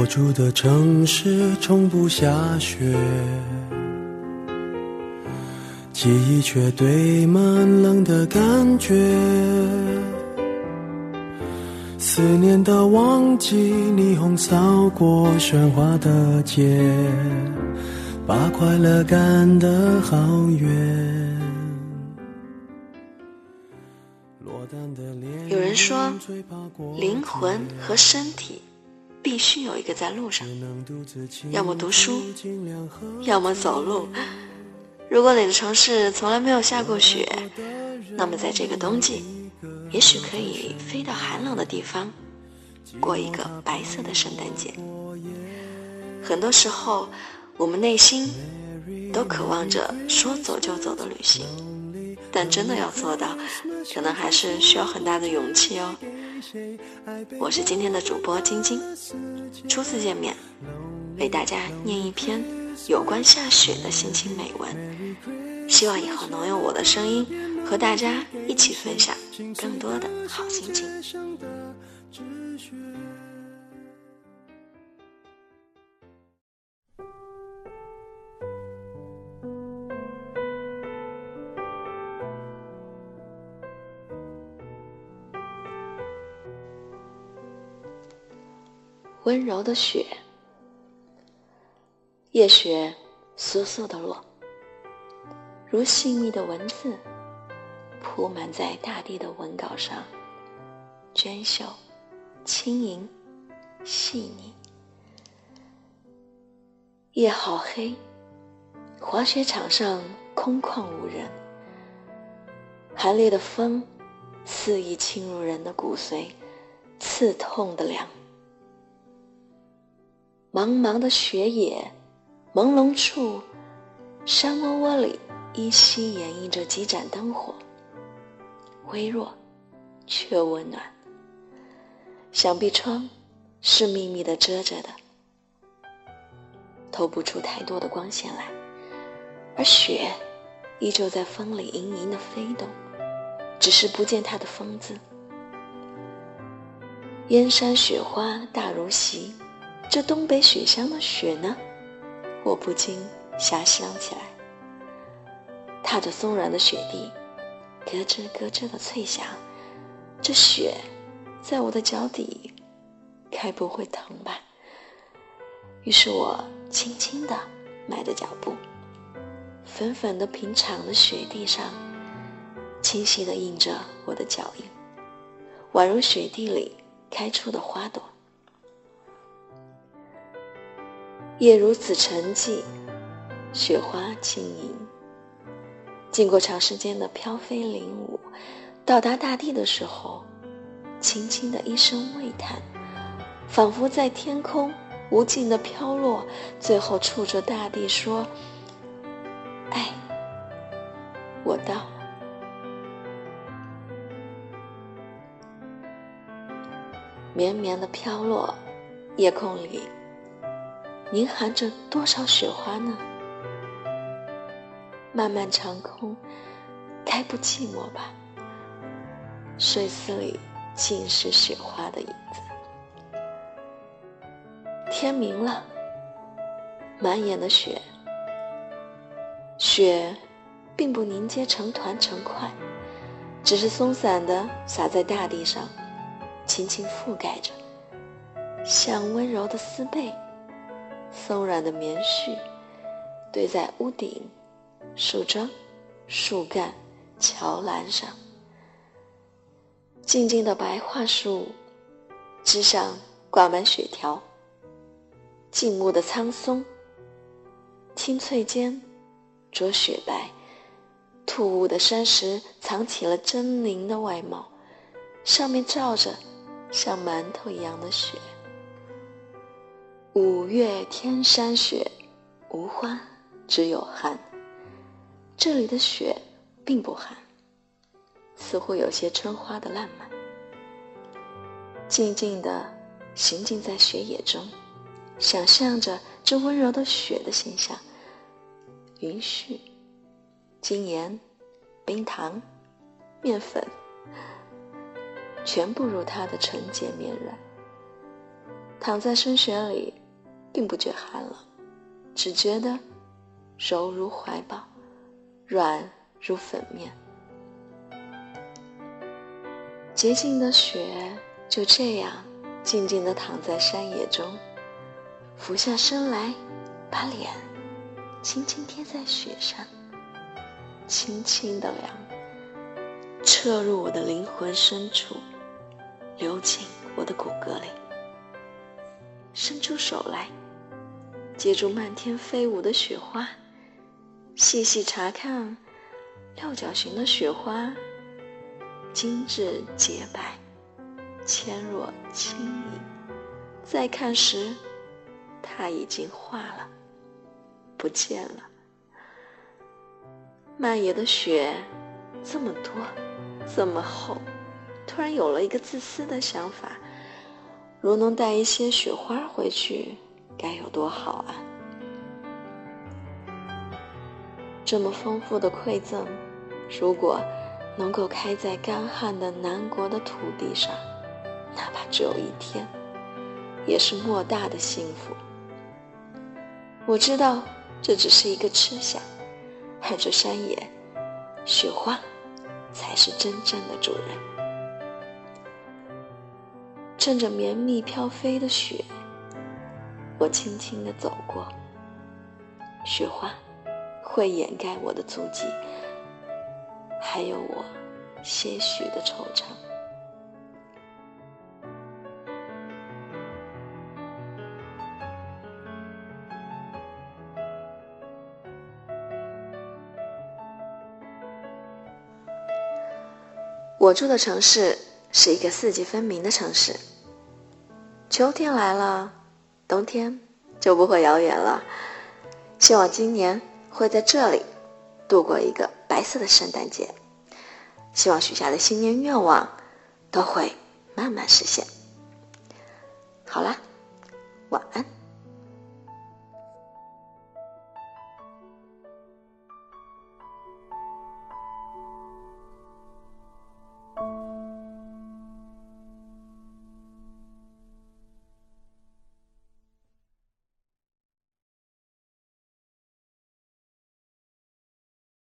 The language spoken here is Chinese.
我住的城市从不下雪，记忆却堆满冷的感觉。思念的忘记，霓虹扫过喧哗的街，把快乐赶得好远。有人说，灵魂和身体必须有一个在路上，要么读书，要么走路。如果你的城市从来没有下过雪，那么在这个冬季，也许可以飞到寒冷的地方，过一个白色的圣诞节。很多时候，我们内心都渴望着说走就走的旅行。但真的要做到，可能还是需要很大的勇气哦。我是今天的主播晶晶，初次见面，为大家念一篇有关下雪的心情美文。希望以后能用我的声音和大家一起分享更多的好心情。温柔的雪，夜雪簌簌的落，如细密的文字，铺满在大地的文稿上，娟秀、轻盈、细腻。夜好黑，滑雪场上空旷无人，寒冽的风肆意侵入人的骨髓，刺痛的凉。茫茫的雪野，朦胧处，山窝窝里依稀掩映着几盏灯火，微弱，却温暖。想必窗是密密的遮着的，透不出太多的光线来，而雪依旧在风里盈盈的飞动，只是不见它的风字。燕山雪花大如席。这东北雪乡的雪呢，我不禁遐想起来。踏着松软的雪地，咯吱咯吱的脆响，这雪在我的脚底，该不会疼吧？于是我轻轻地迈着脚步，粉粉的平常的雪地上，清晰地印着我的脚印，宛如雪地里开出的花朵。夜如此沉寂，雪花轻盈。经过长时间的飘飞领舞，到达大地的时候，轻轻的一声喟叹，仿佛在天空无尽的飘落，最后触着大地说：“哎，我到。”绵绵的飘落，夜空里。凝含着多少雪花呢？漫漫长空，该不寂寞吧？睡丝里尽是雪花的影子。天明了，满眼的雪，雪并不凝结成团成块，只是松散的洒在大地上，轻轻覆盖着，像温柔的丝被。松软的棉絮堆在屋顶、树桩、树干、桥栏上。静静的白桦树枝上挂满雪条。静穆的苍松，青翠间着雪白。突兀的山石藏起了狰狞的外貌，上面罩着像馒头一样的雪。五月天山雪，无花只有寒。这里的雪并不寒，似乎有些春花的烂漫。静静地行进在雪野中，想象着这温柔的雪的形象。云絮、精盐、冰糖、面粉，全部如它的纯洁绵软。躺在深雪里，并不觉寒冷，只觉得柔如怀抱，软如粉面。洁净的雪就这样静静地躺在山野中，俯下身来，把脸轻轻贴在雪上，轻轻的凉，彻入我的灵魂深处，流进我的骨骼里。伸出手来，接住漫天飞舞的雪花，细细查看六角形的雪花。精致洁白，纤弱轻盈。再看时，它已经化了，不见了。漫野的雪这么多，这么厚，突然有了一个自私的想法：如能带一些雪花回去，该有多好啊！这么丰富的馈赠，如果……能够开在干旱的南国的土地上，哪怕只有一天，也是莫大的幸福。我知道这只是一个痴想，而这山野，雪花，才是真正的主人。趁着绵密飘飞的雪，我轻轻地走过，雪花会掩盖我的足迹。还有我些许的惆怅。我住的城市是一个四季分明的城市。秋天来了，冬天就不会遥远了。希望今年会在这里度过一个。白色的圣诞节，希望许下的新年愿望都会慢慢实现。好啦，晚安。